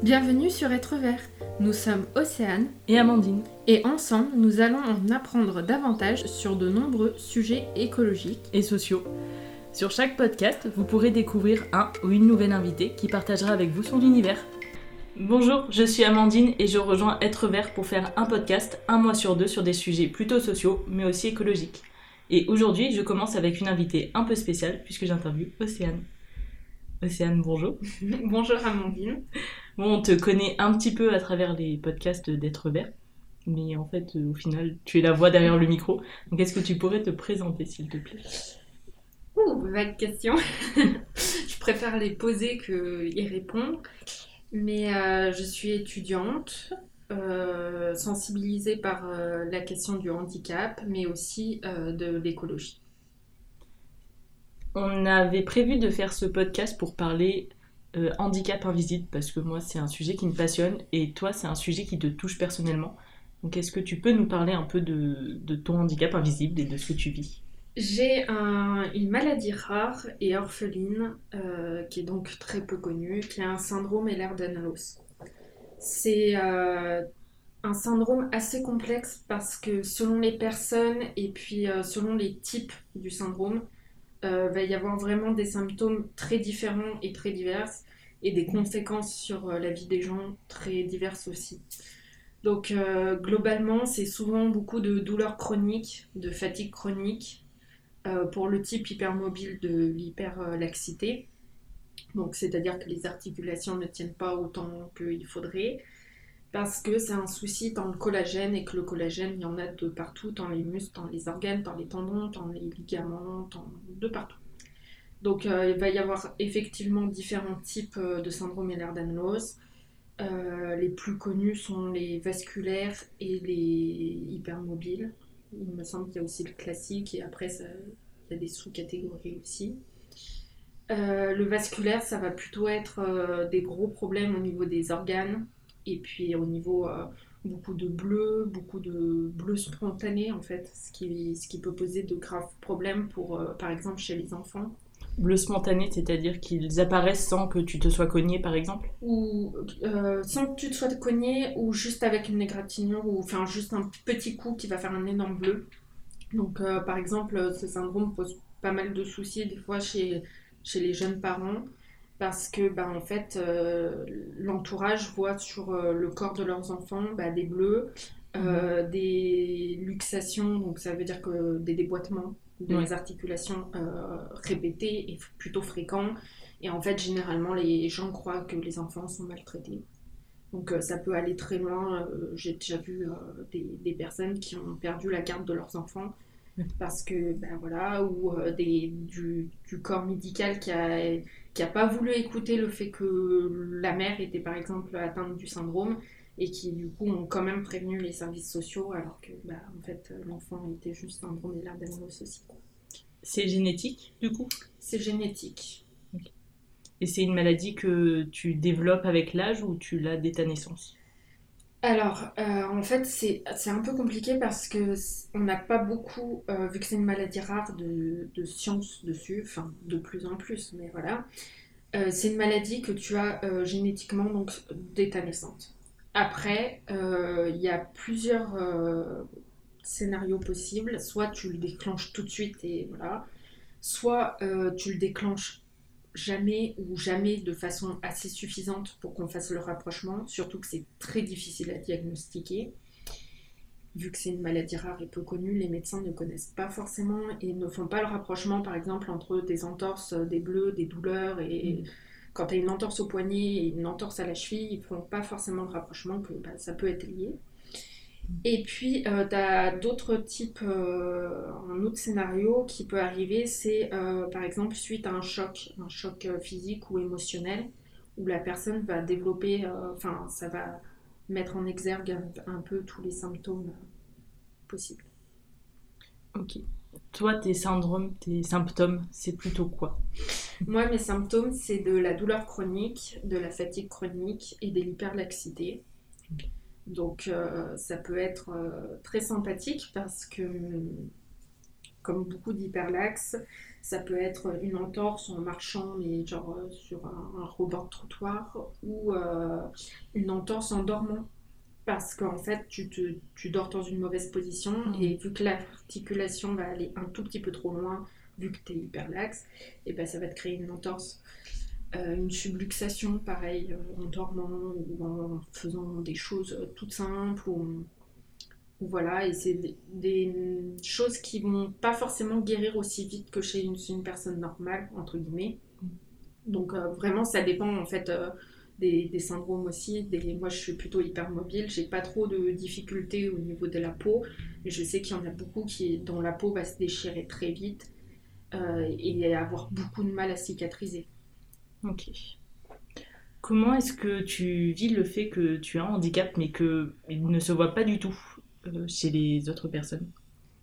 Bienvenue sur Être Vert. Nous sommes Océane et Amandine. Et ensemble, nous allons en apprendre davantage sur de nombreux sujets écologiques et sociaux. Sur chaque podcast, vous pourrez découvrir un ou une nouvelle invitée qui partagera avec vous son univers. Bonjour, je suis Amandine et je rejoins Être Vert pour faire un podcast un mois sur deux sur des sujets plutôt sociaux mais aussi écologiques. Et aujourd'hui, je commence avec une invitée un peu spéciale puisque j'interviewe Océane. Océane, bonjour. bonjour Amandine. Bon, on te connaît un petit peu à travers les podcasts d'être vert, mais en fait, euh, au final, tu es la voix derrière le micro. Donc, est-ce que tu pourrais te présenter, s'il te plaît? Ouh, vague question. je préfère les poser que y répondre. Mais euh, je suis étudiante, euh, sensibilisée par la question du handicap, mais aussi de l'écologie. On avait prévu de faire ce podcast pour parler euh, handicap invisible parce que moi c'est un sujet qui me passionne et toi c'est un sujet qui te touche personnellement. Donc est-ce que tu peux nous parler un peu de, ton handicap invisible et de ce que tu vis? J'ai une maladie rare et orpheline euh, qui est donc très peu connue, qui est un syndrome Ehlers-Danlos. C'est euh, un syndrome assez complexe parce que selon les personnes et puis selon les types du syndrome, euh, va y avoir vraiment des symptômes très différents et très divers et des conséquences sur euh, la vie des gens très diverses aussi. Donc euh, globalement, c'est souvent beaucoup de douleurs chroniques, de fatigue chronique pour le type hypermobile de l'hyperlaxité. Donc c'est-à-dire que les articulations ne tiennent pas autant qu'il faudrait parce que c'est un souci dans le collagène et que le collagène, il y en a de partout, dans les muscles, dans les organes, dans les tendons, dans les ligaments, de partout. Donc euh, il va y avoir effectivement différents types euh, de syndrome Ehlers-Danlos. Euh, les plus connus sont les vasculaires et les hypermobiles. Il me semble qu'il y a aussi le classique et après il y a des sous-catégories aussi. le vasculaire, ça va plutôt être des gros problèmes au niveau des organes, et puis au niveau euh, beaucoup de bleu, beaucoup de bleu spontané en fait, ce qui, ce qui peut poser de graves problèmes pour, euh, par exemple, chez les enfants. Bleu spontané, c'est-à-dire qu'ils apparaissent sans que tu te sois cogné, par exemple? Ou euh, sans que tu te sois cogné, ou juste avec une égratignure, ou enfin juste un petit coup qui va faire un énorme bleu. Donc, par exemple, ce syndrome pose pas mal de soucis des fois chez, chez les jeunes parents parce que ben, en fait euh, l'entourage voit sur euh, le corps de leurs enfants bah, des bleus, euh, mhm. des luxations, donc ça veut dire que des déboîtements des articulations répétés et plutôt fréquents. Et en fait, généralement, les gens croient que les enfants sont maltraités. Donc ça peut aller très loin. J'ai déjà vu des, personnes qui ont perdu la garde de leurs enfants parce que ben voilà ou des, du, du, corps médical qui a qui n'a pas voulu écouter le fait que la mère était par exemple atteinte du syndrome et qui du coup ont quand même prévenu les services sociaux alors que bah, en fait l'enfant était juste syndrome de aussi. C'est génétique du coup? C'est génétique. Et c'est une maladie que tu développes avec l'âge ou tu l'as dès ta naissance? Alors, euh, en fait, c'est un peu compliqué parce que on n'a pas beaucoup, euh, vu que c'est une maladie rare, de, de science dessus, enfin, de plus en plus, mais voilà. Euh, c'est une maladie que tu as génétiquement, donc, dès ta naissance. Après, il y a plusieurs scénarios possibles. Soit tu le déclenches tout de suite et voilà. Soit tu le déclenches jamais ou jamais de façon assez suffisante pour qu'on fasse le rapprochement, surtout que c'est très difficile à diagnostiquer. Vu que c'est une maladie rare et peu connue, les médecins ne connaissent pas forcément et ne font pas le rapprochement, par exemple, entre des entorses, des bleus, des douleurs et, mm. quand tu as une entorse au poignet et une entorse à la cheville, ils ne font pas forcément le rapprochement que bah, ça peut être lié. Et puis, euh, tu as d'autres types, euh, un autre scénario qui peut arriver, c'est euh, par exemple suite à un choc, un choc physique ou émotionnel, où la personne va développer, enfin, ça va mettre en exergue un, peu tous les symptômes possibles. Ok. Toi, tes syndromes, tes symptômes, c'est plutôt quoi? Moi, mes symptômes, c'est de la douleur chronique, de la fatigue chronique et de l'hyperlaxité. Donc euh, ça peut être euh, très sympathique parce que, comme beaucoup d'hyperlaxes, Ça peut être une entorse en marchant, mais genre euh, sur un, un rebord de trottoir, ou une entorse en dormant. Parce qu'en fait, tu, te, tu dors dans une mauvaise position, Mhm. et vu que l'articulation va aller un tout petit peu trop loin, vu que tu es hyper laxe, et ben ça va te créer une entorse. Euh, une subluxation, pareil, euh, en dormant ou en faisant des choses euh, toutes simples. Ou, ou voilà, et c'est des, des choses qui vont pas forcément guérir aussi vite que chez une, une personne normale, entre guillemets. Donc euh, vraiment, ça dépend en fait euh, des, des syndromes aussi. Des, moi, je suis plutôt hyper mobile, j'ai pas trop de difficultés au niveau de la peau, mais je sais qu'il y en a beaucoup qui, dont la peau va se déchirer très vite et avoir beaucoup de mal à cicatriser. Ok. Comment est-ce que tu vis le fait que tu as un handicap mais qu'il ne se voit pas du tout euh, chez les autres personnes?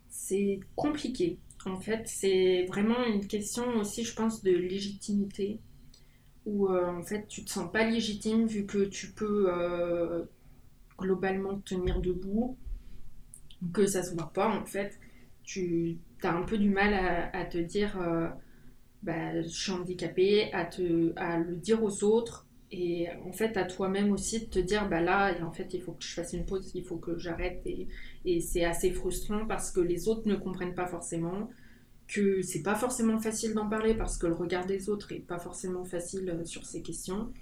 C'est compliqué. En fait, c'est vraiment une question aussi, je pense, de légitimité. Où euh, en fait, tu te sens pas légitime vu que tu peux euh, globalement te tenir debout, que ça se voit pas en fait. Tu as un peu du mal à, te dire bah, je suis handicapée, à, te, à le dire aux autres. Et en fait, à toi-même aussi de te dire, bah là, en fait, il faut que je fasse une pause, il faut que j'arrête. Et, et c'est assez frustrant parce que les autres ne comprennent pas forcément, que c'est pas forcément facile d'en parler parce que le regard des autres est pas forcément facile euh, sur ces questions.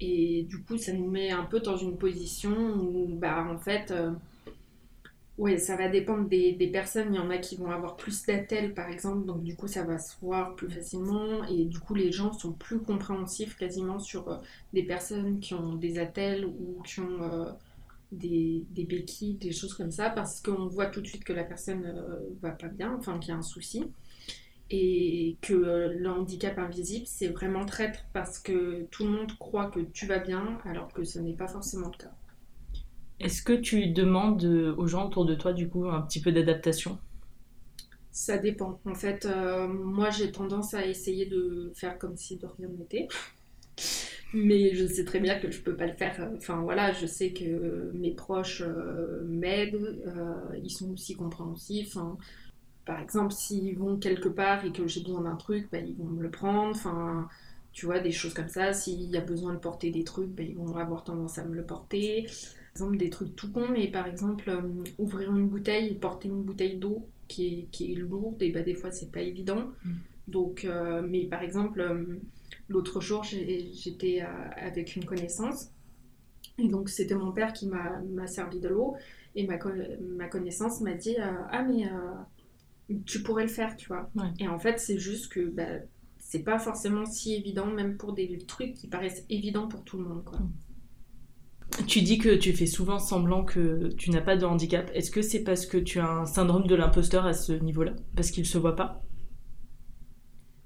Et du coup, ça nous met un peu dans une position où, bah, en fait, ouais, ça va dépendre des, des personnes. Il y en a qui vont avoir plus d'attelles, par exemple, donc du coup, ça va se voir plus facilement. Et du coup, les gens sont plus compréhensifs quasiment sur euh, des personnes qui ont des attelles ou qui ont euh, des, des béquilles, des choses comme ça, parce qu'on voit tout de suite que la personne euh, va pas bien, enfin, qu'il y a un souci. Et que euh, le handicap invisible, c'est vraiment traître parce que tout le monde croit que tu vas bien, alors que ce n'est pas forcément le cas. Est-ce que tu demandes euh, aux gens autour de toi du coup un petit peu d'adaptation? Ça dépend. En fait, euh, moi j'ai tendance à essayer de faire comme si de rien n'était. Mais je sais très bien que je peux pas le faire. Enfin voilà, je sais que mes proches euh, m'aident, ils sont aussi compréhensifs. Par exemple, s'ils vont quelque part et que j'ai besoin d'un truc, bah, ils vont me le prendre. Enfin, tu vois, des choses comme ça. S'il y a besoin de porter des trucs, bah, ils vont avoir tendance à me le porter. Par exemple, des trucs tout cons, mais par exemple, euh, ouvrir une bouteille, porter une bouteille d'eau qui est, qui est lourde, et bah, des fois, c'est pas évident. Mm. Donc, euh, mais par exemple, euh, l'autre jour, j'étais euh, avec une connaissance. Et donc, c'était mon père qui m'a m'a servi de l'eau. Et ma, co- ma connaissance m'a dit Ah, mais tu pourrais le faire, tu vois. Ouais. Et en fait, c'est juste que bah, c'est pas forcément si évident, même pour des trucs qui paraissent évidents pour tout le monde, quoi. Tu dis que tu fais souvent semblant que tu n'as pas de handicap. Est-ce que c'est parce que tu as un syndrome de l'imposteur à ce niveau-là? Parce qu'il ne se voit pas?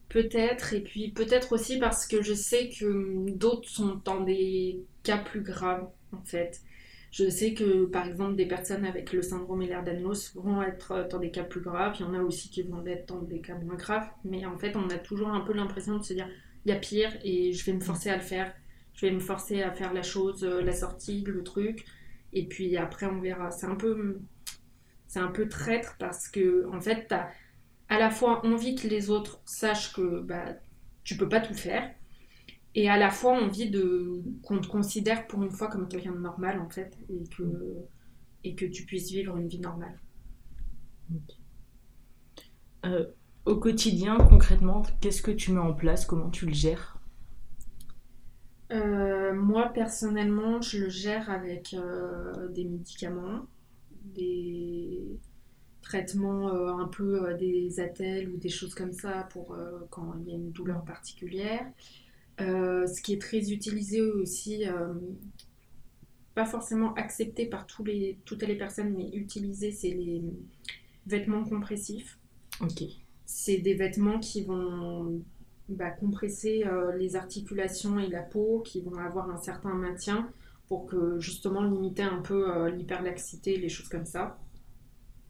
Peut-être, et puis peut-être aussi parce que je sais que d'autres sont dans des cas plus graves, en fait. Je sais que, par exemple, des personnes avec le syndrome Ehlers-Danlos vont être dans des cas plus graves. Il y en a aussi qui vont être dans des cas moins graves. Mais en fait, on a toujours un peu l'impression de se dire, il y a pire et je vais me forcer à le faire. Je vais me forcer à faire la chose, euh, la sortie, le truc. Et puis après, on verra. C'est un peu, c'est un peu traître parce que, en fait, t'as à la fois envie que les autres sachent que bah, tu peux pas tout faire, et à la fois envie de qu'on te considère pour une fois comme quelqu'un de normal en fait, et que, et que tu puisses vivre une vie normale. Euh, Au quotidien, concrètement, qu'est-ce que tu mets en place? Comment tu le gères? Euh, moi personnellement, je le gère avec euh, des médicaments, des traitements euh, un peu des attelles ou des choses comme ça pour quand il y a une douleur particulière. Ce qui est très utilisé aussi, pas forcément accepté par tous les, toutes les personnes, mais utilisé, c'est les vêtements compressifs. Ok. C'est des vêtements qui vont bah, compresser euh, les articulations et la peau, qui vont avoir un certain maintien pour que justement limiter un peu euh, l'hyperlaxité, les choses comme ça.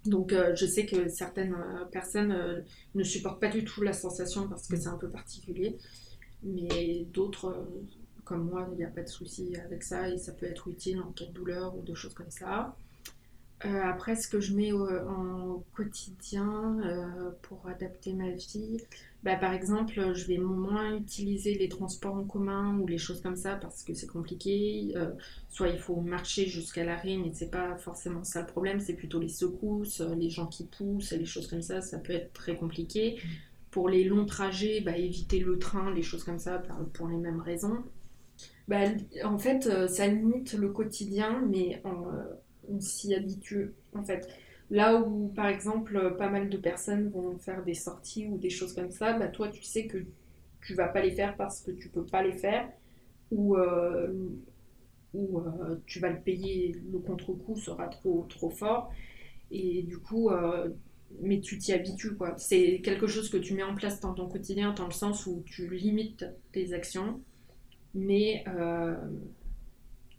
Donc euh, je sais que certaines personnes ne supportent pas du tout la sensation parce que c'est un peu particulier, mais d'autres, comme moi, il n'y a pas de souci avec ça et ça peut être utile en cas de douleur ou de choses comme ça. Après, ce que je mets en quotidien pour adapter ma vie, bah, par exemple, je vais moins utiliser les transports en commun ou les choses comme ça parce que c'est compliqué. Euh, soit il faut marcher jusqu'à l'arrêt, mais c'est pas forcément ça le problème, c'est plutôt les secousses, euh, les gens qui poussent, les choses comme ça, ça peut être très compliqué. Pour les longs trajets, bah, éviter le train, les choses comme ça, pour les mêmes raisons. Bah, en fait, euh, ça limite le quotidien, mais on s'y habitue. En fait, Là où, par exemple, pas mal de personnes vont faire des sorties ou des choses comme ça, bah, toi, tu sais que tu vas pas les faire parce que tu peux pas les faire ou, euh, ou euh, tu vas le payer, le contre-coup sera trop, trop fort. Et du coup, euh, mais tu t'y habitues, quoi. C'est quelque chose que tu mets en place dans ton quotidien, dans le sens où tu limites tes actions, mais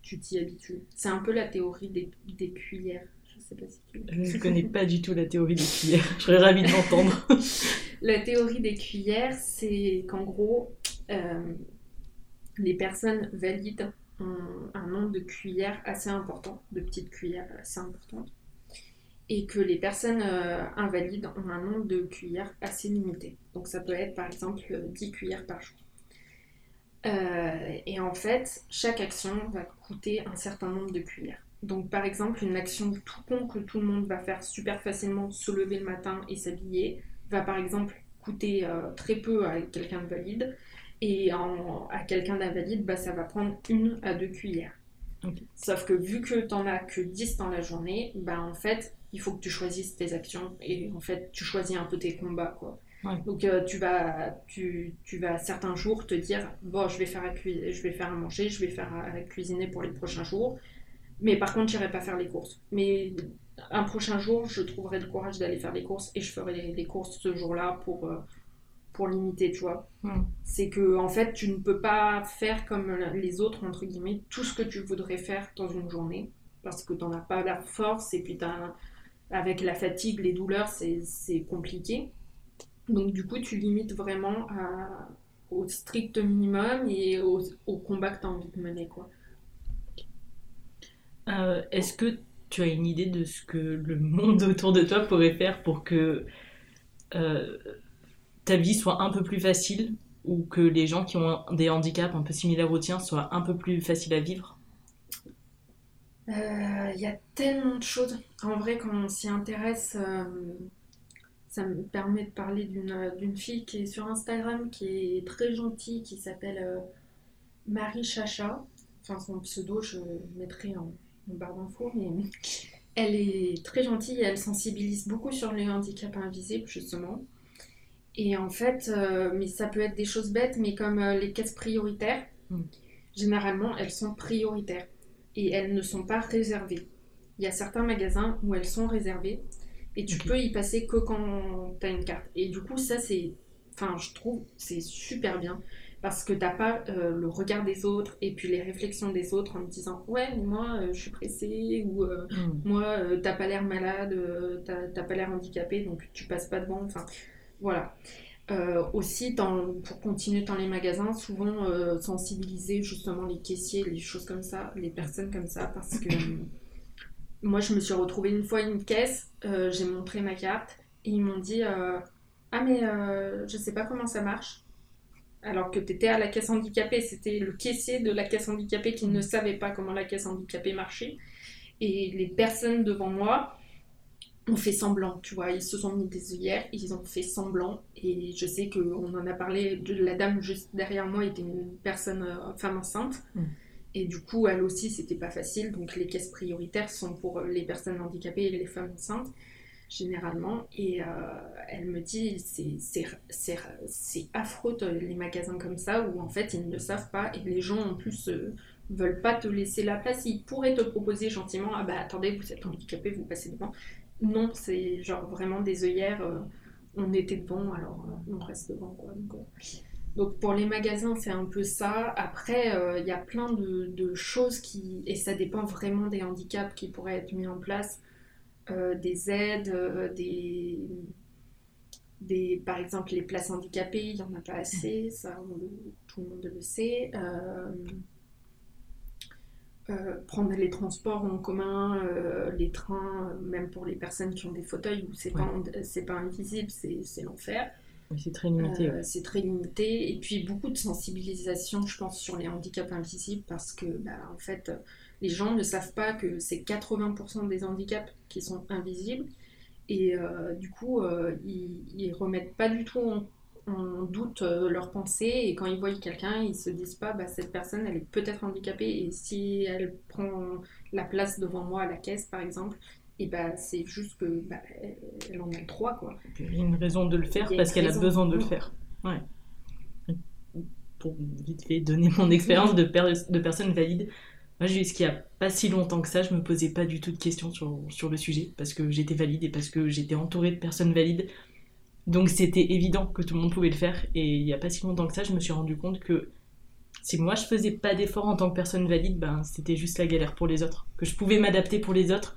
tu t'y habitues. C'est un peu la théorie des, des cuillères. Je ne connais pas du tout la théorie des cuillères. Je serais ravie de l'entendre. la théorie des cuillères, c'est qu'en gros, euh, les personnes valides ont un nombre de cuillères assez important, de petites cuillères assez importantes, et que les personnes euh, invalides ont un nombre de cuillères assez limité. Donc ça peut être par exemple 10 cuillères par jour. Euh, et en fait, chaque action va coûter un certain nombre de cuillères. Donc, par exemple, une action tout con que tout le monde va faire super facilement, se lever le matin et s'habiller, va par exemple coûter euh, très peu à quelqu'un de valide. Et à quelqu'un d'invalide, bah, ça va prendre une à deux cuillères. Sauf que vu que tu n'en as que 10 dans la journée, bah, en fait, il faut que tu choisisses tes actions. Et en fait, tu choisis un peu tes combats. Quoi. Donc, euh, tu, vas, tu, tu, vas certains jours te dire bon, je vais faire à, je vais faire à manger, je vais faire à cuisiner pour les prochains jours. Mais par contre, j'irai pas faire les courses. Mais un prochain jour, je trouverai le courage d'aller faire les courses et je ferai les, courses ce jour-là pour, euh, pour limiter, tu vois. Hmm. C'est que, en fait, tu ne peux pas faire comme les autres, entre guillemets, tout ce que tu voudrais faire dans une journée parce que tu n'en as pas la force et puis avec la fatigue, les douleurs, c'est compliqué. Donc, du coup, tu limites vraiment au strict minimum et au, au combat que tu as envie de mener, quoi. Euh, est-ce que tu as une idée de ce que le monde autour de toi pourrait faire pour que euh, ta vie soit un peu plus facile ou que les gens qui ont des handicaps un peu similaires aux tiens soient un peu plus faciles à vivre? Il euh, y a tellement de choses. En vrai, quand on s'y intéresse, ça me permet de parler d'une fille qui est sur Instagram, qui est très gentille, qui s'appelle Marie Chacha. Enfin, son pseudo, je mettrai en, une mais elle est très gentille et elle sensibilise beaucoup sur les handicaps invisibles, justement. Et en fait, euh, mais ça peut être des choses bêtes, mais comme euh, les caisses prioritaires, hmm. généralement, elles sont prioritaires et elles ne sont pas réservées. Il y a certains magasins où elles sont réservées et tu peux y passer que quand tu as une carte. Et du coup, ça, c'est. Enfin, je trouve, c'est super bien parce que t'as pas euh, le regard des autres et puis les réflexions des autres en me disant ouais mais moi euh, je suis pressée ou euh, mm. moi t'as pas l'air malade t'as pas l'air handicapé donc tu passes pas devant enfin voilà aussi dans, pour continuer dans les magasins souvent sensibiliser justement les caissiers les choses comme ça les personnes comme ça parce que moi je me suis retrouvée une fois une caisse j'ai montré ma carte et ils m'ont dit ah mais je sais pas comment ça marche alors que tu étais à la caisse handicapée. C'était le caissier de la caisse handicapée qui ne savait pas comment la caisse handicapée marchait. Et les personnes devant moi ont fait semblant, tu vois. Ils se sont mis des œillères, ils ont fait semblant. Et je sais qu'on en a parlé, de la dame juste derrière moi était une personne, euh, femme enceinte. Mm. Et du coup, elle aussi, c'était pas facile. Donc les caisses prioritaires sont pour les personnes handicapées et les femmes enceintes généralement. Et euh, elle me dit, c'est affreux les magasins comme ça où en fait ils ne savent pas et les gens en plus euh, veulent pas te laisser la place. Ils pourraient te proposer gentiment, ah bah attendez, vous êtes handicapé, vous passez devant. Non, c'est genre vraiment des œillères, euh, on était devant, alors on reste devant quoi. Donc, pour les magasins, c'est un peu ça. Après, il y a plein de, de, choses qui, et ça dépend vraiment des handicaps qui pourraient être mis en place. Euh, des aides, euh, des, des, par exemple les places handicapées, il n'y en a pas assez, ça tout le monde le sait. Euh, prendre les transports en commun, les trains, même pour les personnes qui ont des fauteuils où c'est pas, c'est pas invisible, c'est l'enfer. c'est très limité. C'est très limité. Et puis beaucoup de sensibilisation, je pense, sur les handicaps invisibles parce que, bah, en fait, les gens ne savent pas que c'est 80% des handicaps qui sont invisibles. Et euh, du coup, euh, ils, ils remettent pas du tout en, en doute leurs pensées. Et quand ils voient quelqu'un, ils se disent pas, bah, cette personne, elle est peut-être handicapée. Et si elle prend la place devant moi à la caisse, par exemple, et bah, c'est juste que bah, elle en a le droit quoi. Il y a une raison de le faire parce qu'elle a besoin de le faire. Ouais. Pour vite fait donner mon expérience de, de personne valide, moi jusqu'il n'y a pas si longtemps que ça, je me posais pas du tout de questions sur, sur le sujet parce que j'étais valide et parce que j'étais entourée de personnes valides. Donc c'était évident que tout le monde pouvait le faire et il n'y a pas si longtemps que ça, je me suis rendu compte que si moi je faisais pas d'efforts en tant que personne valide, ben c'était juste la galère pour les autres. Que je pouvais m'adapter pour les autres,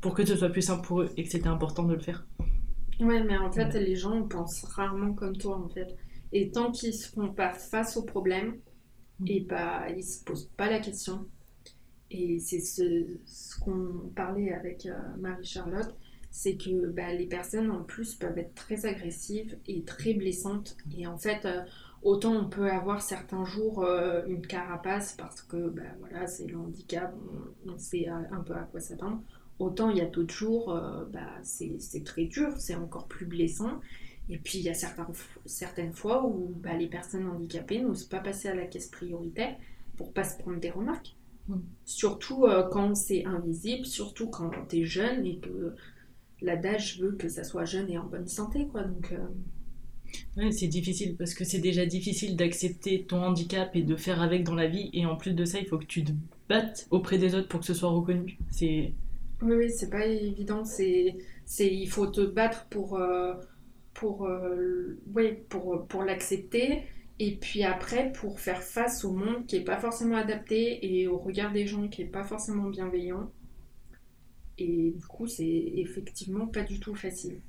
pour que ce soit plus simple pour eux et que c'était important de le faire. Ouais, mais en fait, les gens pensent rarement comme toi, en fait. Et tant qu'ils ne se font pas face au problème, mm. et bah, ils se posent pas la question. Et c'est ce, qu'on parlait avec euh, Marie-Charlotte, c'est que bah, les personnes en plus peuvent être très agressives et très blessantes. Et en fait, euh, autant on peut avoir certains jours euh, une carapace parce que bah, voilà, c'est le handicap, on, sait un peu à quoi s'attendre. Autant il y a d'autres jours, bah, c'est très dur, c'est encore plus blessant. Et puis il y a certaines fois où les personnes handicapées n'osent pas passer à la caisse prioritaire pour pas se prendre des remarques. Surtout euh, quand c'est invisible, surtout quand tu es jeune et que l'adage veut que ça soit jeune et en bonne santé. Quoi. Donc, euh, c'est difficile parce que c'est déjà difficile d'accepter ton handicap et de faire avec dans la vie. Et en plus de ça, il faut que tu te battes auprès des autres pour que ce soit reconnu. C'est oui, oui, c'est pas évident. C'est, c'est, il faut te battre pour, euh, pour, euh, pour, pour l'accepter. Et puis après, pour faire face au monde qui est pas forcément adapté et au regard des gens qui est pas forcément bienveillant. Et du coup, c'est effectivement pas du tout facile.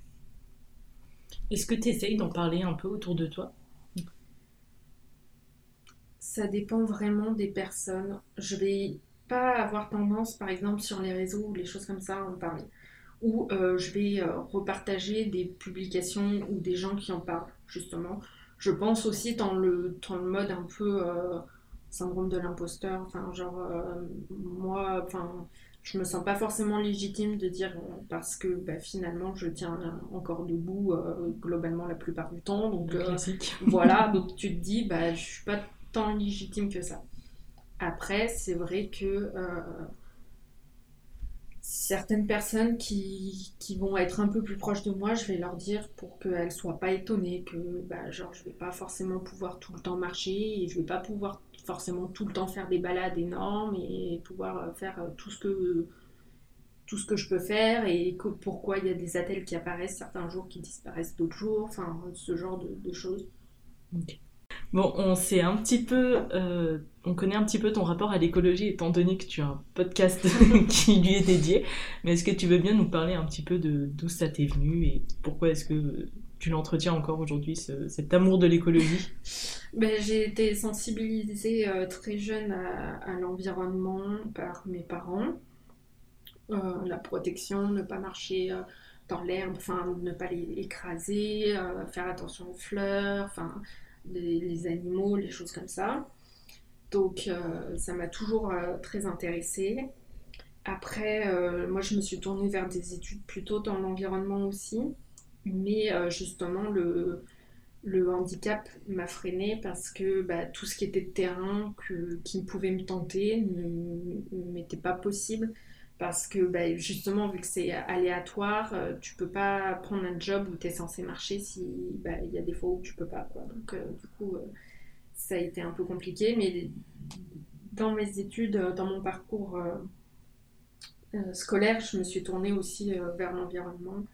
Est-ce que tu essayes d'en parler un peu autour de toi? Ça dépend vraiment des personnes. Je vais pas avoir tendance, par exemple, sur les réseaux ou les choses comme ça, en parler. Ou euh, je vais euh, repartager des publications ou des gens qui en parlent, justement. Je pense aussi dans le, dans le mode un peu euh, syndrome de l'imposteur. Enfin, genre, moi, enfin, je me sens pas forcément légitime de dire parce que bah, finalement je tiens encore debout globalement la plupart du temps. Donc voilà. Donc tu te dis bah je suis pas tant légitime que ça. Après, c'est vrai que euh, certaines personnes qui, vont être un peu plus proches de moi, je vais leur dire pour qu'elles ne soient pas étonnées que bah, genre, je ne vais pas forcément pouvoir tout le temps marcher et je ne vais pas pouvoir forcément tout le temps faire des balades énormes et pouvoir euh, faire euh, tout ce que, tout ce que je peux faire et pourquoi il y a des attelles qui apparaissent certains jours qui disparaissent d'autres jours, enfin ce genre de, choses. Bon, on sait un petit peu, euh, on connaît un petit peu ton rapport à l'écologie étant donné que tu as un podcast qui lui est dédié. Mais est-ce que tu veux bien nous parler un petit peu de d'où ça t'est venu et pourquoi est-ce que tu l'entretiens encore aujourd'hui, cet amour de l'écologie? Ben, J'ai été sensibilisée euh, très jeune à, l'environnement par mes parents. Euh, la protection, ne pas marcher dans l'herbe, ne pas les écraser, faire attention aux fleurs, enfin les, animaux, les choses comme ça. Donc euh, ça m'a toujours euh, très intéressée. Après, euh, moi je me suis tournée vers des études plutôt dans l'environnement aussi. Mais justement, le, handicap m'a freinée parce que bah, tout ce qui était terrain qui pouvait me tenter ne m'était pas possible parce que bah, justement vu que c'est aléatoire euh, tu peux pas prendre un job où tu es censé marcher si bah, il y a des fois où tu peux pas donc euh, du coup euh, ça a été un peu compliqué. Mais dans mes études dans mon parcours scolaire je me suis tournée aussi vers l'environnement.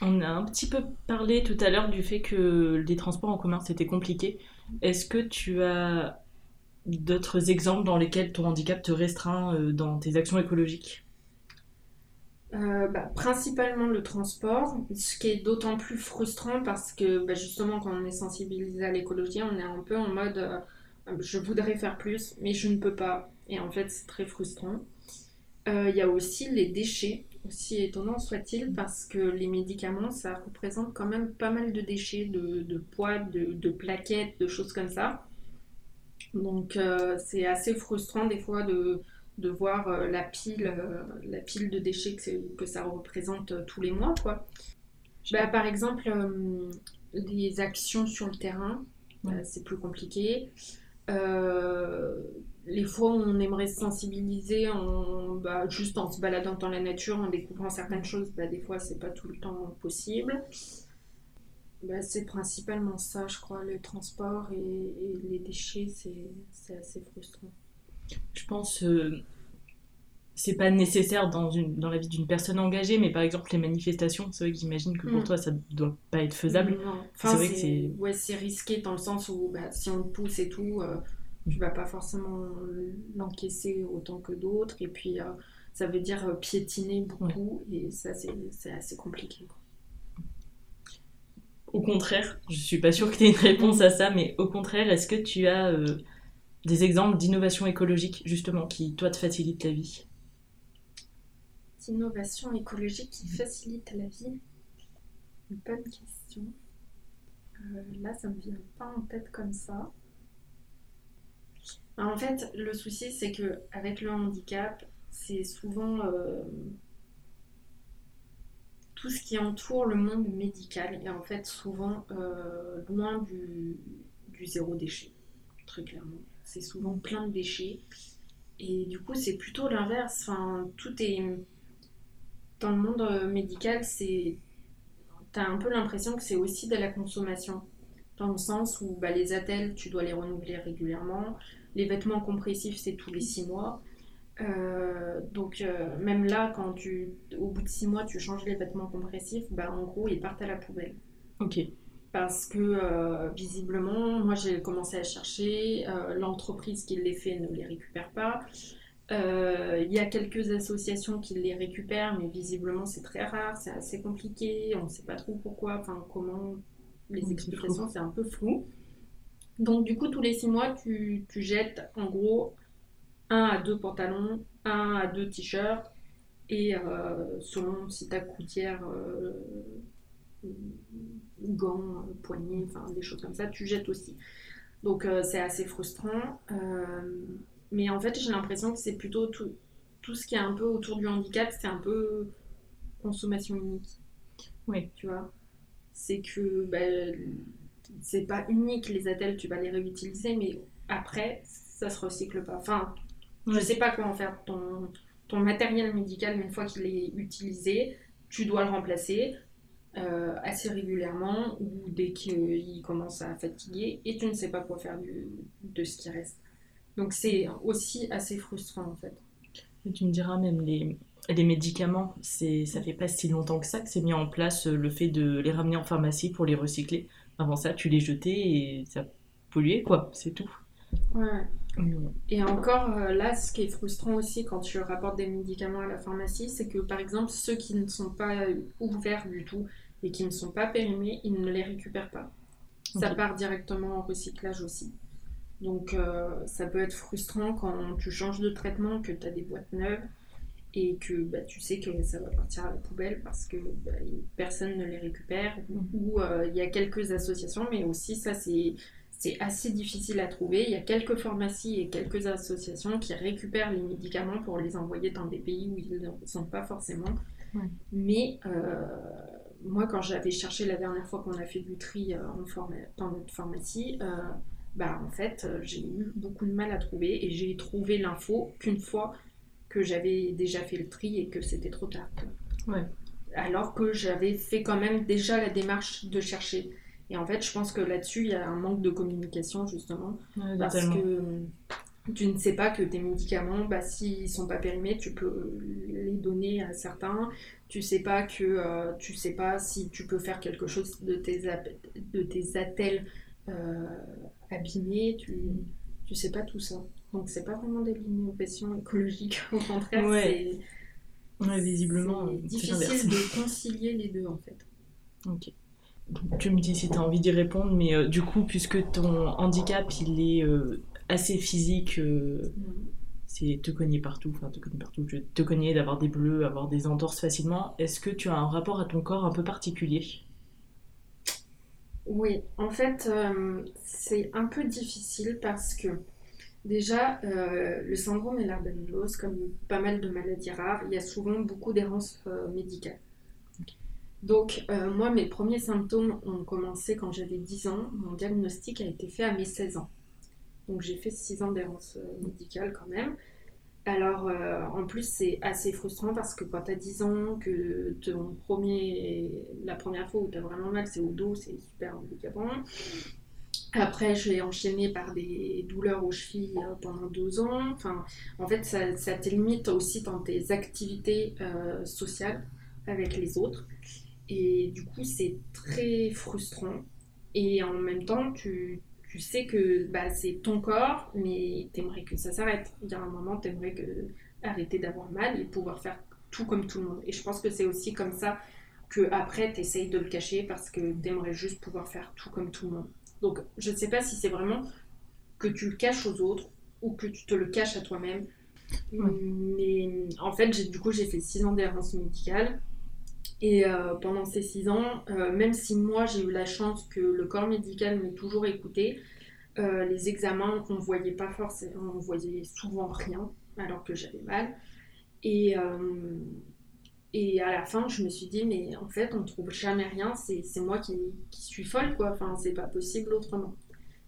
On a un petit peu parlé tout à l'heure du fait que les transports en commun c'était compliqué. Est-ce que tu as d'autres exemples dans lesquels ton handicap te restreint euh, dans tes actions écologiques? Euh, bah, principalement le transport, ce qui est d'autant plus frustrant parce que bah, justement quand on est sensibilisé à l'écologie, on est un peu en mode euh, je voudrais faire plus mais je ne peux pas et en fait c'est très frustrant. Il y a aussi les déchets, aussi étonnant soit-il, parce que les médicaments, ça représente quand même pas mal de déchets, de, de poids, de, de, plaquettes, de choses comme ça. Donc c'est assez frustrant des fois de, de voir la, pile, la pile de déchets que, que ça représente tous les mois. Quoi. Bah, par exemple, les actions sur le terrain, c'est plus compliqué. Euh, les fois où on aimerait se sensibiliser en, bah, juste en se baladant dans la nature, en découvrant certaines choses, bah, des fois c'est pas tout le temps possible. Bah, c'est principalement ça, je crois, le transport et, les déchets, c'est assez frustrant. Je pense euh, c'est pas nécessaire dans, une, dans la vie d'une personne engagée, mais par exemple les manifestations, c'est vrai que j'imagine que pour mm. toi ça doit pas être faisable. c'est vrai que c'est. Ouais, c'est risqué dans le sens où bah, si on le pousse et tout, euh, tu vas pas forcément l'encaisser autant que d'autres, et puis euh, ça veut dire euh, piétiner beaucoup, et ça c'est assez compliqué. Au contraire, je suis pas sûre que tu aies une réponse à ça, mais au contraire, est-ce que tu as des exemples d'innovation écologique justement qui toi te facilitent la vie? Innovation écologique qui facilite la vie? Une bonne question. Euh, là, ça me vient pas en tête comme ça. En fait, le souci, c'est que avec le handicap, c'est souvent euh, tout ce qui entoure le monde médical est en fait souvent euh, loin du, zéro déchet, très clairement. C'est souvent plein de déchets. Et du coup, c'est plutôt l'inverse. Enfin, tout est dans le monde euh, médical, c'est tu as un peu l'impression que c'est aussi de la consommation. Dans le sens où bah, les attelles, tu dois les renouveler régulièrement. Les vêtements compressifs, c'est tous les six mois. Euh, donc euh, même là, quand tu, au bout de six mois, tu changes les vêtements compressifs, bah, en gros, ils partent à la poubelle. Ok. Parce que visiblement, moi j'ai commencé à chercher, l'entreprise qui les fait ne les récupère pas. Euh, il y a quelques associations qui les récupèrent, mais visiblement c'est très rare, c'est assez compliqué, on ne sait pas trop pourquoi, enfin comment les explications, c'est un peu flou. Donc du coup, tous les six mois, tu, tu, jettes en gros un à deux pantalons, un à deux t-shirts, et euh, selon si ta coutière, euh, gants, poignets, enfin des choses comme ça, tu jettes aussi. Donc c'est assez frustrant. Mais en fait, j'ai l'impression que c'est plutôt tout, tout ce qui est un peu autour du handicap, c'est un peu consommation unique. Oui. Tu vois? C'est que bah, c'est pas unique, les attelles, tu vas les réutiliser, mais après, ça se recycle pas. Enfin, je sais pas comment faire ton, matériel médical une fois qu'il est utilisé, tu dois le remplacer. Euh, assez régulièrement ou dès qu'il commence à fatiguer et tu ne sais pas quoi faire de ce qui reste. Donc c'est aussi assez frustrant en fait. Et tu me diras même les, les médicaments, c'est ça fait pas si longtemps que ça que c'est mis en place euh, le fait de les ramener en pharmacie pour les recycler. Avant ça, tu les jetais et ça polluait quoi, c'est tout. Ouais. Et encore euh, là, ce qui est frustrant aussi quand tu rapportes des médicaments à la pharmacie, c'est que par exemple ceux qui ne sont pas ouverts du tout et qui ne sont pas périmés, ils ne les récupèrent pas. Ça part directement en recyclage aussi. Donc euh, ça peut être frustrant quand tu changes de traitement, que tu as des boîtes neuves et que bah, tu sais que ça va partir à la poubelle parce que bah, personne ne les récupère ou euh, il y a quelques associations mais aussi ça c'est c'est assez difficile à trouver. Il y a quelques pharmacies et quelques associations qui récupèrent les médicaments pour les envoyer dans des pays où ils ne sont pas forcément. Mais euh, moi, quand j'avais cherché la dernière fois qu'on a fait du tri en dans notre pharmacie, bah en fait euh, j'ai eu beaucoup de mal à trouver et j'ai trouvé l'info qu'une fois que j'avais déjà fait le tri et que c'était trop tard. Ouais. Alors que j'avais fait quand même déjà la démarche de chercher. Et en fait, je pense que là-dessus, il y a un manque de communication, justement. parce que tu ne sais pas que tes médicaments, bah, s'ils ne sont pas périmés, tu peux les donner à certains. Tu sais pas que euh, tu sais pas si tu peux faire quelque chose de tes, de tes attelles euh, abîmé, tu, tu sais pas tout ça. Donc c'est pas vraiment des l'innovation écologique, au contraire, ouais. c'est visiblement difficile de concilier les deux en fait. Ok. Tu me dis si tu as envie d'y répondre, mais euh, du coup, puisque ton handicap il est euh, assez physique, mm. c'est te cogner partout, enfin te cogner partout, te cogner, d'avoir des bleus, avoir des entorses facilement. Est-ce que tu as un rapport à ton corps un peu particulier? Oui, en fait, euh, c'est un peu difficile parce que déjà, euh, le syndrome Ehlers-Danlos, comme pas mal de maladies rares, il y a souvent beaucoup d'errance euh, médicale. Donc, moi, mes premiers symptômes ont commencé quand j'avais 10 ans. Mon diagnostic a été fait à mes 16 ans. Donc j'ai fait 6 ans d'errance euh, médicale quand même. Alors euh, en plus c'est assez frustrant parce que quand tu as 10 ans, que ton premier, la première fois où tu as vraiment mal c'est au dos, c'est super handicapant. Après, j'ai enchaîné par des douleurs aux chevilles euh, pendant deux ans. Enfin, en fait, ça te limite aussi dans tes activités sociales avec les autres. Et du coup, c'est très frustrant. Et en même temps, tu, tu sais que bah, c'est ton corps, mais t'aimerais que ça s'arrête. Il y a un moment, t'aimerais que arrêter d'avoir mal et pouvoir faire tout comme tout le monde. Et je pense que c'est aussi comme ça que après t'essayes de le cacher parce que t'aimerais juste pouvoir faire tout comme tout le monde. Donc je ne sais pas si c'est vraiment que tu le caches aux autres ou que tu te le caches à toi-même. Mais en fait, du coup, j'ai fait 6 ans d'errance médicale. Et euh, pendant ces six ans, euh, même si moi j'ai eu la chance que le corps médical m'ait toujours écouté, euh, les examens, on voyait pas forcément, on voyait souvent rien alors que j'avais mal. Et, et à la fin, je me suis dit, mais en fait, on ne trouve jamais rien, c'est moi qui, suis folle, quoi. Enfin, c'est pas possible autrement.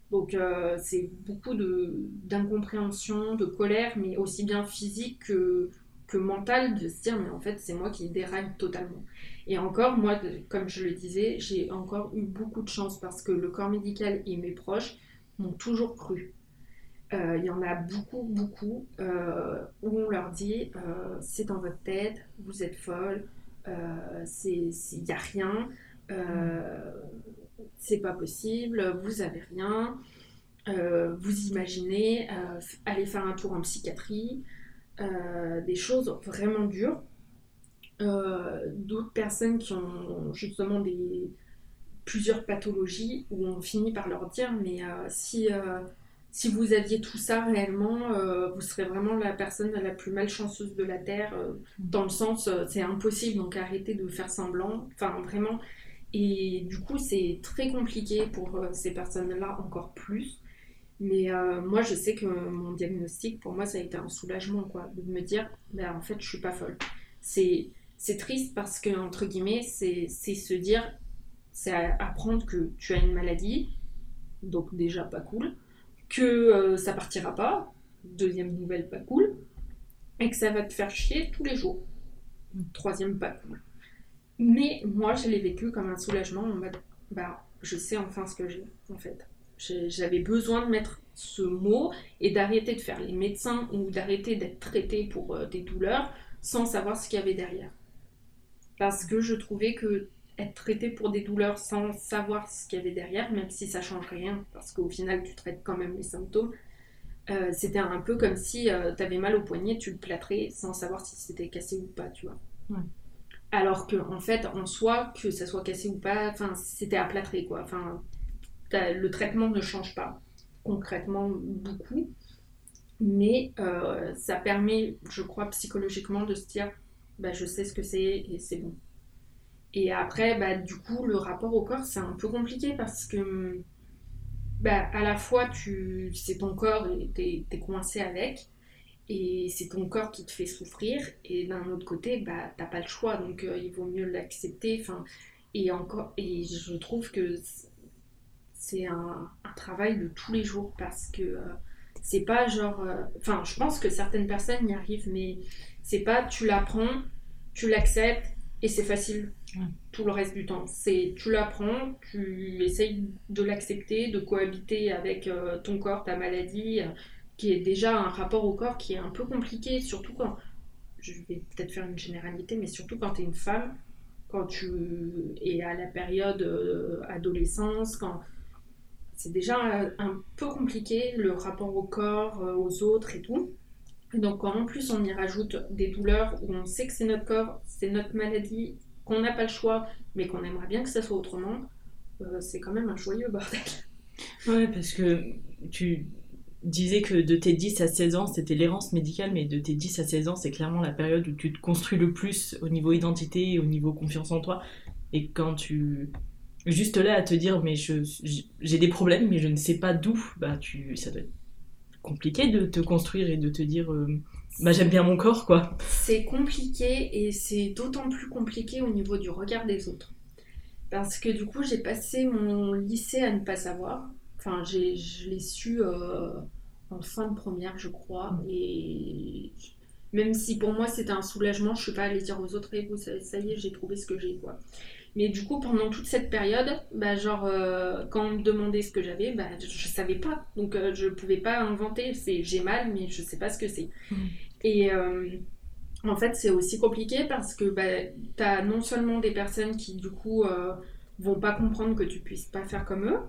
Donc, c'est beaucoup d'incompréhension, de colère, mais aussi bien physique que mental de se dire mais en fait c'est moi qui déraille totalement. Et encore moi comme je le disais j'ai encore eu beaucoup de chance parce que le corps médical et mes proches m'ont toujours cru. Euh, il y en a beaucoup beaucoup euh, où on leur dit euh, c'est dans votre tête, vous êtes folle, il n'y a rien, c'est pas possible, vous avez rien. vous imaginez, aller faire un tour en psychiatrie, euh, des choses vraiment dures. Euh, d'autres personnes qui ont justement des, plusieurs pathologies où on finit par leur dire mais euh, si, si vous aviez tout ça réellement, vous serez vraiment la personne la plus malchanceuse de la Terre, dans le sens c'est impossible, donc arrêtez de faire semblant, enfin vraiment. Et du coup c'est très compliqué pour ces personnes-là encore plus. Mais euh, moi, je sais que mon diagnostic, pour moi, ça a été un soulagement, quoi, de me dire, ben, en fait, je suis pas folle. C'est, c'est triste parce que, entre guillemets, c'est, c'est se dire, c'est apprendre que tu as une maladie, donc déjà pas cool, que euh, ça partira pas, deuxième nouvelle pas cool, et que ça va te faire chier tous les jours. Troisième pas cool. Mais moi, je l'ai vécu comme un soulagement bah, je sais enfin ce que j'ai, en fait. J'avais besoin de mettre ce mot et d'arrêter de faire les médecins ou d'arrêter d'être traité pour euh, des douleurs sans savoir ce qu'il y avait derrière. Parce que je trouvais que être traité pour des douleurs sans savoir ce qu'il y avait derrière, même si ça change rien, parce qu'au final tu traites quand même les symptômes, euh, c'était un peu comme si euh, tu avais mal au poignet, tu le plâtrais sans savoir si c'était cassé ou pas, tu vois. Alors que en fait, en soi, que ça soit cassé ou pas, enfin, c'était à plâtrer, quoi. Enfin, le traitement ne change pas concrètement beaucoup, mais euh, ça permet, je crois, psychologiquement de se dire, bah, je sais ce que c'est et c'est bon. Et après, bah, du coup, le rapport au corps, c'est un peu compliqué parce que bah, à la fois, tu, c'est ton corps et t'es, es coincé avec, et c'est ton corps qui te fait souffrir, et d'un autre côté, bah, t'as pas le choix, donc euh, il vaut mieux l'accepter. Enfin, et encore, et je trouve que c'est un, travail de tous les jours parce que euh, c'est pas genre. Euh, enfin, je pense que certaines personnes y arrivent, mais c'est pas tu l'apprends, tu l'acceptes et c'est facile tout le reste du temps. C'est tu l'apprends, tu essayes de l'accepter, de cohabiter avec euh, ton corps, ta maladie, qui est déjà un rapport au corps qui est un peu compliqué, surtout quand. Je vais peut-être faire une généralité, mais surtout quand tu es une femme, quand tu es à la période adolescence, quand c'est déjà un peu compliqué le rapport au corps, euh, aux autres et tout. donc quand en plus on y rajoute des douleurs où on sait que c'est notre corps, c'est notre maladie, qu'on n'a pas le choix, mais qu'on aimerait bien que ça soit autrement, euh, c'est quand même un joyeux bordel. Ouais, parce que tu, disais que de tes 10 à 16 ans, c'était l'errance médicale, mais de tes 10 à 16 ans, c'est clairement la période où tu te construis le plus au niveau identité au niveau confiance en toi. Et quand tu. Juste là à te dire, mais je, j'ai des problèmes, mais je ne sais pas d'où, bah tu, ça doit être compliqué de te construire et de te dire, euh, bah j'aime bien mon corps, quoi. C'est compliqué et c'est d'autant plus compliqué au niveau du regard des autres. Parce que du coup, j'ai passé mon lycée à ne pas savoir. Enfin, j'ai, je l'ai su euh, en fin de première, je crois. Mm. Et même si pour moi c'était un soulagement, je ne suis pas allée dire aux autres, et vous, ça, y est, j'ai trouvé ce que j'ai, quoi. Mais du coup, pendant toute cette période, bah, genre, euh, quand on me demandait ce que j'avais, bah, je, ne savais pas. Donc, euh, je pouvais pas inventer. C'est j'ai mal, mais je sais pas ce que c'est. Mm. Et en fait, c'est aussi compliqué parce que bah, tu as non seulement des personnes qui, du coup, vont pas comprendre que tu puisses pas faire comme eux,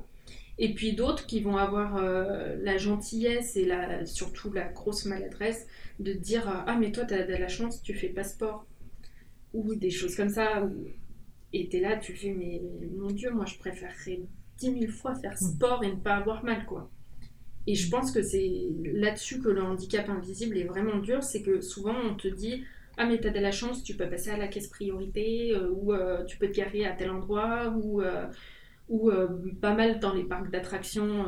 et puis d'autres qui vont avoir euh, la gentillesse et la, surtout la grosse maladresse de dire euh, Ah, mais toi, tu as de la chance, tu fais pas sport. Ou des choses comme ça. Et tu es là, tu fais Mais mon Dieu, moi, je préférerais dix mille fois faire mm. sport et ne pas avoir mal, quoi. Et je pense que c'est là-dessus que le handicap invisible est vraiment dur c'est que souvent, on te dit ah mais t'as de la chance, tu peux passer à la caisse priorité, euh, ou tu peux te garer à tel endroit, ou ou euh, pas mal dans les parcs d'attractions.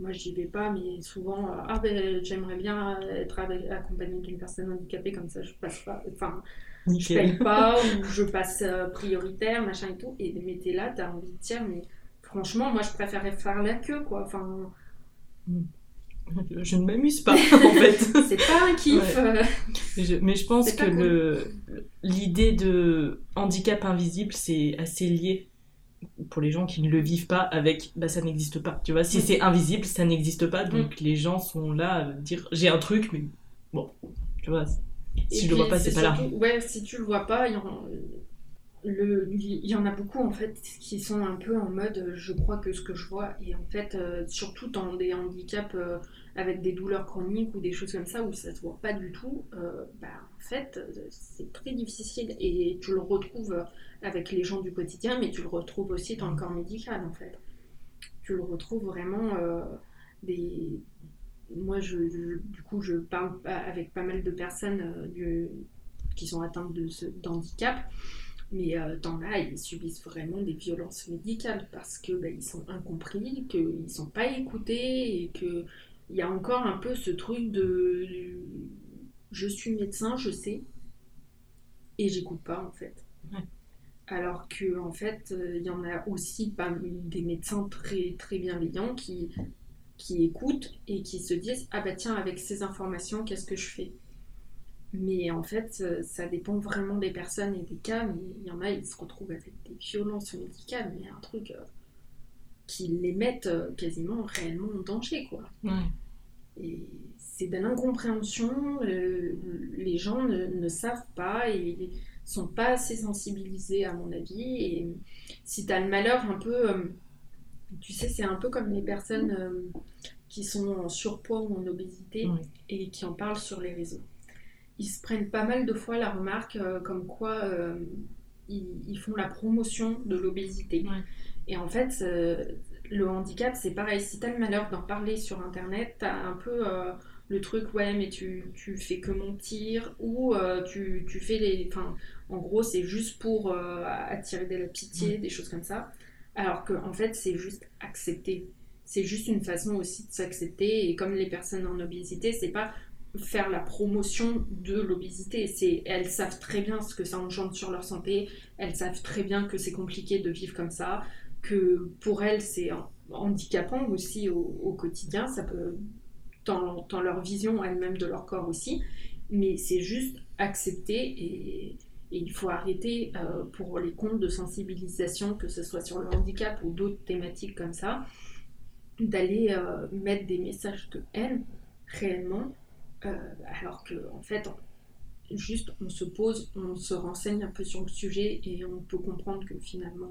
Euh, moi, j'y vais pas, mais souvent, euh, ah ben, j'aimerais bien être accompagnée d'une personne handicapée, comme ça je passe pas. Enfin, je paye pas, ou je passe prioritaire, machin et tout. Et mais t'es là, t'as envie de dire, mais franchement, moi je préférerais faire la queue, quoi. Enfin. Je ne m'amuse pas, en fait. c'est pas un kiff. mais je pense que l'idée de handicap invisible, c'est assez lié pour les gens qui ne le vivent pas avec bah ça n'existe pas. Tu vois si c'est invisible ça n'existe pas. Donc mm. les gens sont là à dire j'ai un truc mais bon tu vois si je le vois pas c'est pas là. ouais si tu le vois pas il y en le il y en a beaucoup en fait qui sont un peu en mode je crois que ce que je vois et en fait euh, surtout dans des handicaps euh, avec des douleurs chroniques ou des choses comme ça où ça se voit pas du tout euh, bah en fait c'est très difficile. Et tu le retrouves avec les gens du quotidien, mais tu le retrouves aussi dans le corps médical en fait. Tu le retrouves vraiment euh, des. Moi, je, du coup, je parle avec pas mal de personnes euh, qui sont atteintes de ce, d'handicap, mais euh, dans là, ils subissent vraiment des violences médicales parce que ben, ils sont incompris, qu'ils sont pas écoutés et que il y a encore un peu ce truc de je suis médecin, je sais, et j'écoute pas en fait alors que en fait euh, il y en a aussi des médecins très très bienveillants qui qui écoutent et qui se disent ah bah tiens avec ces informations qu'est-ce que je fais? Mais en fait euh, ça dépend vraiment des personnes et des cas mais il y en a ils se retrouvent avec des violences médicales mais un truc euh, qui les mettent quasiment réellement en danger quoi. Et c'est de l'incompréhension les gens ne, ne, savent pas et sont pas assez sensibilisés à mon avis. Et si tu as le malheur un peu, euh, tu sais, c'est un peu comme les personnes euh, qui sont en surpoids ou en obésité et qui en parlent sur les réseaux. Ils se prennent pas mal de fois la remarque euh, comme quoi ils, font la promotion de l'obésité. Et en fait, le handicap, c'est pareil. Si tu as le malheur d'en parler sur Internet, tu as un peu le truc, ouais, mais tu, tu fais que mentir, ou tu, tu, fais les. Enfin, en gros, c'est juste pour euh, attirer de la pitié, des choses comme ça. Alors que en fait, c'est juste accepter. C'est juste une façon aussi de s'accepter. Et comme les personnes en obésité, c'est pas faire la promotion de l'obésité. C'est elles savent très bien ce que ça engendre sur leur santé. Elles savent très bien que c'est compliqué de vivre comme ça. Que pour elles, c'est handicapant aussi au, quotidien. Ça peut dans, leur vision elle-même de leur corps aussi. Mais c'est juste accepter et et il faut arrêter euh, pour les comptes de sensibilisation, que ce soit sur le handicap ou d'autres thématiques comme ça, d'aller euh, mettre des messages de haine réellement, euh, alors que en fait, juste on se pose, on se renseigne un peu sur le sujet et on peut comprendre que finalement.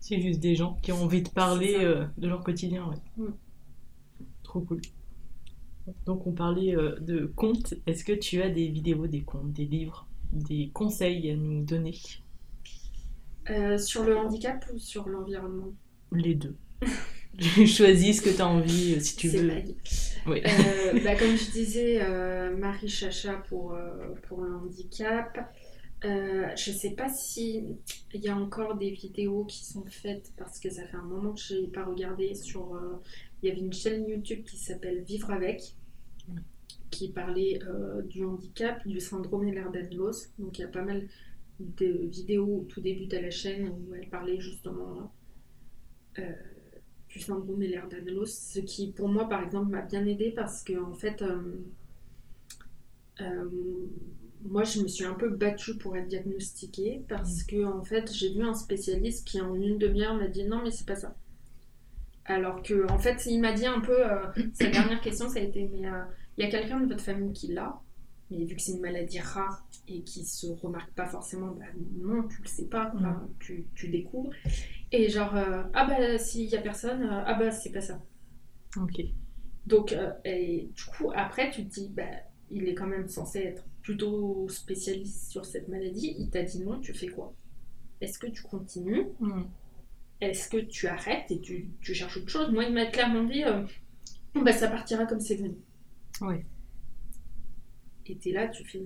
C'est juste des gens qui ont envie de parler de leur quotidien. Ouais. Mm. Trop cool. Donc on parlait de contes. Est-ce que tu as des vidéos, des contes, des livres des conseils à nous donner? Euh, Sur le handicap ou sur l'environnement? Les deux. choisis ce que tu as envie, si tu veux. Oui. Euh, bah, comme je disais, euh, Marie Chacha pour, euh, pour le handicap. Euh, je sais pas si il y a encore des vidéos qui sont faites parce que ça fait un moment que je n'ai pas regardé sur. Il y avait une chaîne YouTube qui s'appelle Vivre avec, qui parlait euh, du handicap, du syndrome Ehlers-Danlos. Donc il y a pas mal de vidéos au tout début de la chaîne où elle parlait justement euh, du syndrome Ehlers-Danlos, ce qui pour moi par exemple m'a bien aidé parce que en fait euh, moi je me suis un peu battue pour être diagnostiquée parce que en fait j'ai vu un spécialiste qui en une demi-heure m'a dit non mais c'est pas ça. Alors que en fait il m'a dit un peu euh, sa dernière question ça a été mais euh, il y a quelqu'un de votre famille qui l'a? Mais vu que c'est une maladie rare et qui se remarque pas forcément bah non tu le sais pas enfin, tu, tu découvres et genre euh, ah bah s'il y a personne euh, ah bah c'est pas ça Ok. donc, euh, et du coup, après, tu te dis, bah, il est quand même censé être plutôt spécialiste sur cette maladie. Il t'a dit non, tu fais quoi? Est-ce que tu continues? Mm. Est-ce que tu arrêtes et tu, tu cherches autre chose? Moi, il m'a clairement dit, euh, bah, ça partira comme c'est venu. Ouais. Et t'es là, tu fais,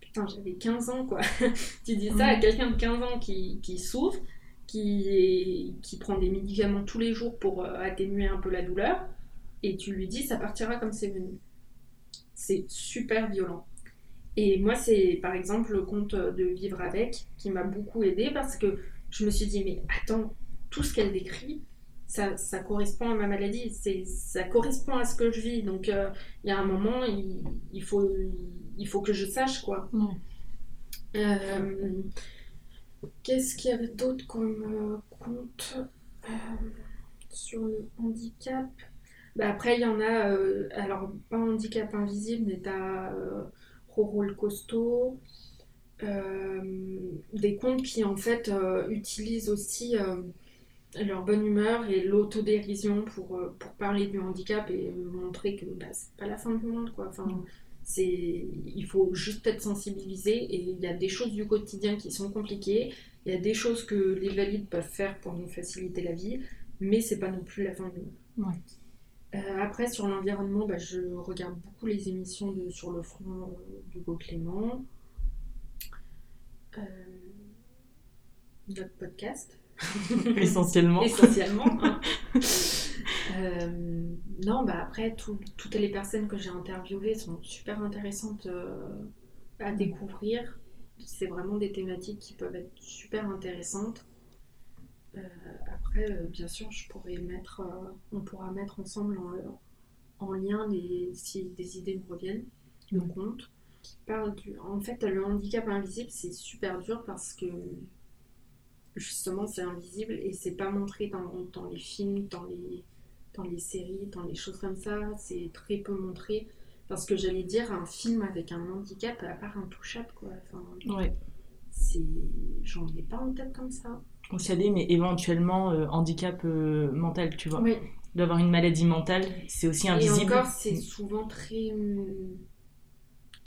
putain, j'avais 15 ans, quoi. tu dis ça à quelqu'un de 15 ans qui, qui souffre, qui, est- qui prend des médicaments tous les jours pour euh, atténuer un peu la douleur, et tu lui dis, ça partira comme c'est venu. C'est super violent. Et moi, c'est par exemple le conte de Vivre avec qui m'a beaucoup aidé parce que je me suis dit, mais attends, tout ce qu'elle décrit, ça, ça correspond à ma maladie, c'est, ça correspond à ce que je vis. Donc, euh, il y a un moment, il, il faut, il faut que je sache, quoi. Euh, Qu'est-ce qu'il y avait d'autre comme euh, euh, sur le handicap? Bah Après, il y en a, euh, alors pas handicap invisible, mais t'as euh, Roro le costaud, euh, des contes qui en fait utilisent aussi leur bonne humeur et l'autodérision pour, euh, pour parler du handicap et montrer que bah, c'est pas la fin du monde, quoi. Enfin, Mm. c'est, il faut juste être sensibilisé et il y a des choses du quotidien qui sont compliquées, il y a des choses que les valides peuvent faire pour nous faciliter la vie, mais c'est pas non plus la fin du monde. Ouais. Euh, après, sur l'environnement, bah, je regarde beaucoup les émissions de Sur le front euh, d'Hugo Clément. Euh, notre podcast, Essentiellement. essentiellement. hein. Euh, non, bah après, tout- toutes les personnes que j'ai interviewées sont super intéressantes euh, à découvrir. C'est vraiment des thématiques qui peuvent être super intéressantes. Euh, après, bien sûr, je pourrais mettre, on pourra mettre ensemble en, en lien les, si des idées me reviennent, le Mm. compte. Qui parle du, en fait, le handicap invisible, c'est super dur parce que justement, c'est invisible et c'est pas montré dans, dans les films, dans les, dans les séries, dans les choses comme ça. C'est très peu montré. Parce que j'allais dire, un film avec un handicap, à part intouchable, quoi. Enfin, Ouais. c'est... J'en ai pas en tête comme ça. On s'y allait, mais éventuellement euh, handicap euh, mental, tu vois. Oui. D'avoir une maladie mentale, c'est aussi Et invisible. encore, c'est souvent très hum,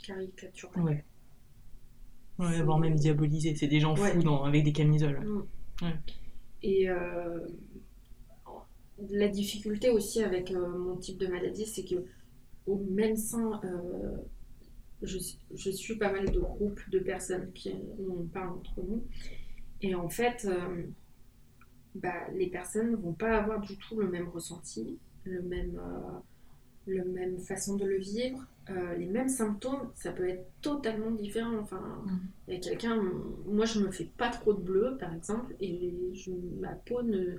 caricatural. Ouais. Ouais, voire même diabolisé. C'est des gens Ouais. fous dans- avec des camisoles. Mm. Et euh, la difficulté aussi avec euh, mon type de maladie, c'est que au même sein, euh, je, je suis pas mal de groupes de personnes qui on parle entre nous. Et en fait, bah, les personnes ne vont pas avoir du tout le même ressenti, le même, le même façon de le vivre, euh, les mêmes symptômes, ça peut être totalement différent. Enfin, il y a quelqu'un, moi je me fais pas trop de bleu par exemple, et ma peau ne,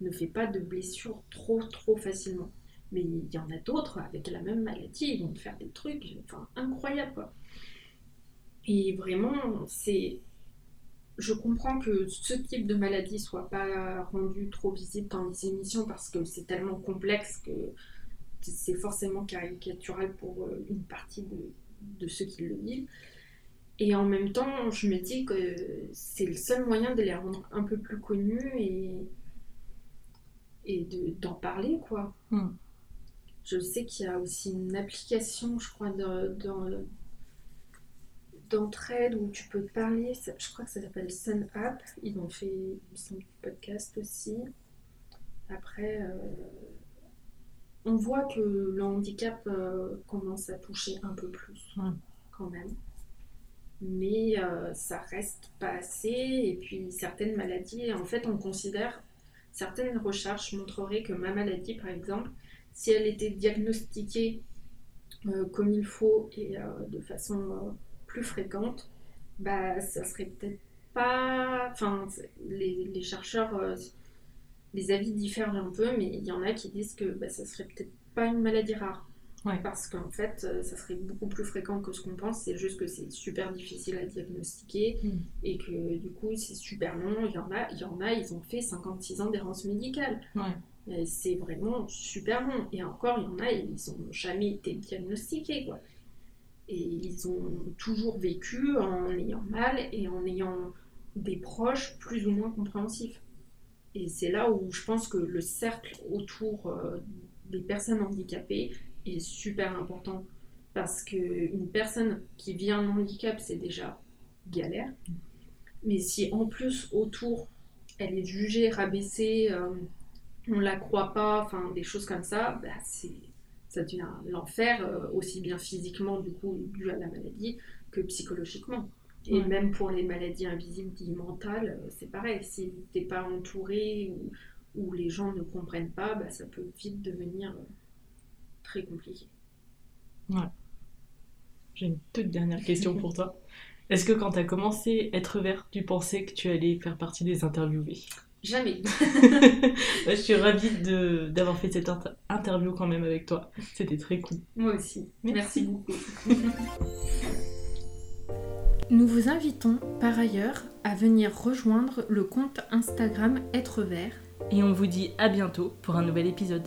ne fait pas de blessures trop trop facilement. Mais il y en a d'autres avec la même maladie, ils vont faire des trucs enfin, incroyables. Et vraiment, c'est. Je comprends que ce type de maladie soit pas rendu trop visible dans les émissions parce que c'est tellement complexe que c'est forcément caricatural pour euh, une partie de, de ceux qui le vivent. Et en même temps, je me dis que c'est le seul moyen de les rendre un peu plus connus et, et de- d'en parler, quoi. Mm. Je sais qu'il y a aussi une application, je crois, d'entraide où tu peux parler. Je crois que ça s'appelle Sun App. Ils ont fait il me semble, un podcast aussi. Après, euh, on voit que le handicap euh, commence à toucher un peu plus, quand même. Mais euh, ça reste pas assez. Et puis, certaines maladies, en fait, on considère, certaines recherches montreraient que ma maladie, par exemple, si elle était diagnostiquée euh, comme il faut et de façon plus fréquente, bah, ça serait peut-être pas. Enfin, les, les chercheurs, les avis diffèrent un peu, mais il y en a qui disent que bah, ça serait peut-être pas une maladie rare. Ouais. Parce qu'en fait, euh, ça serait beaucoup plus fréquent que ce qu'on pense, c'est juste que c'est super difficile à diagnostiquer Mm. et que du coup c'est super long. Il y en a, il y en a ils ont fait 56 ans d'errance médicale. Ouais. C'est vraiment super long. Et encore, il y en a, ils n'ont jamais été diagnostiqués. Quoi. Et ils ont toujours vécu en ayant mal et en ayant des proches plus ou moins compréhensifs. Et c'est là où je pense que le cercle autour euh, des personnes handicapées est super important. Parce qu'une personne qui vit un handicap, c'est déjà galère. Mais si en plus autour, elle est jugée, rabaissée, euh, on la croit pas, enfin des choses comme ça, bah, ça devient l'enfer, euh, aussi bien physiquement du coup dû à la maladie que psychologiquement. Et Ouais. même pour les maladies invisibles dites mentales, euh, c'est pareil. Si t'es pas entouré ou, ou les gens ne comprennent pas, bah, ça peut vite devenir euh, très compliqué. J'ai une toute dernière question pour toi. Est-ce que quand tu as commencé Être Vert, tu pensais que tu allais faire partie des interviewés? Jamais. Je suis ravie d'avoir fait cette inter- interview quand même avec toi. C'était très cool. Moi aussi. Merci. Merci beaucoup. Nous vous invitons par ailleurs à venir rejoindre le compte Instagram Être Vert Et on vous dit à bientôt pour un nouvel épisode.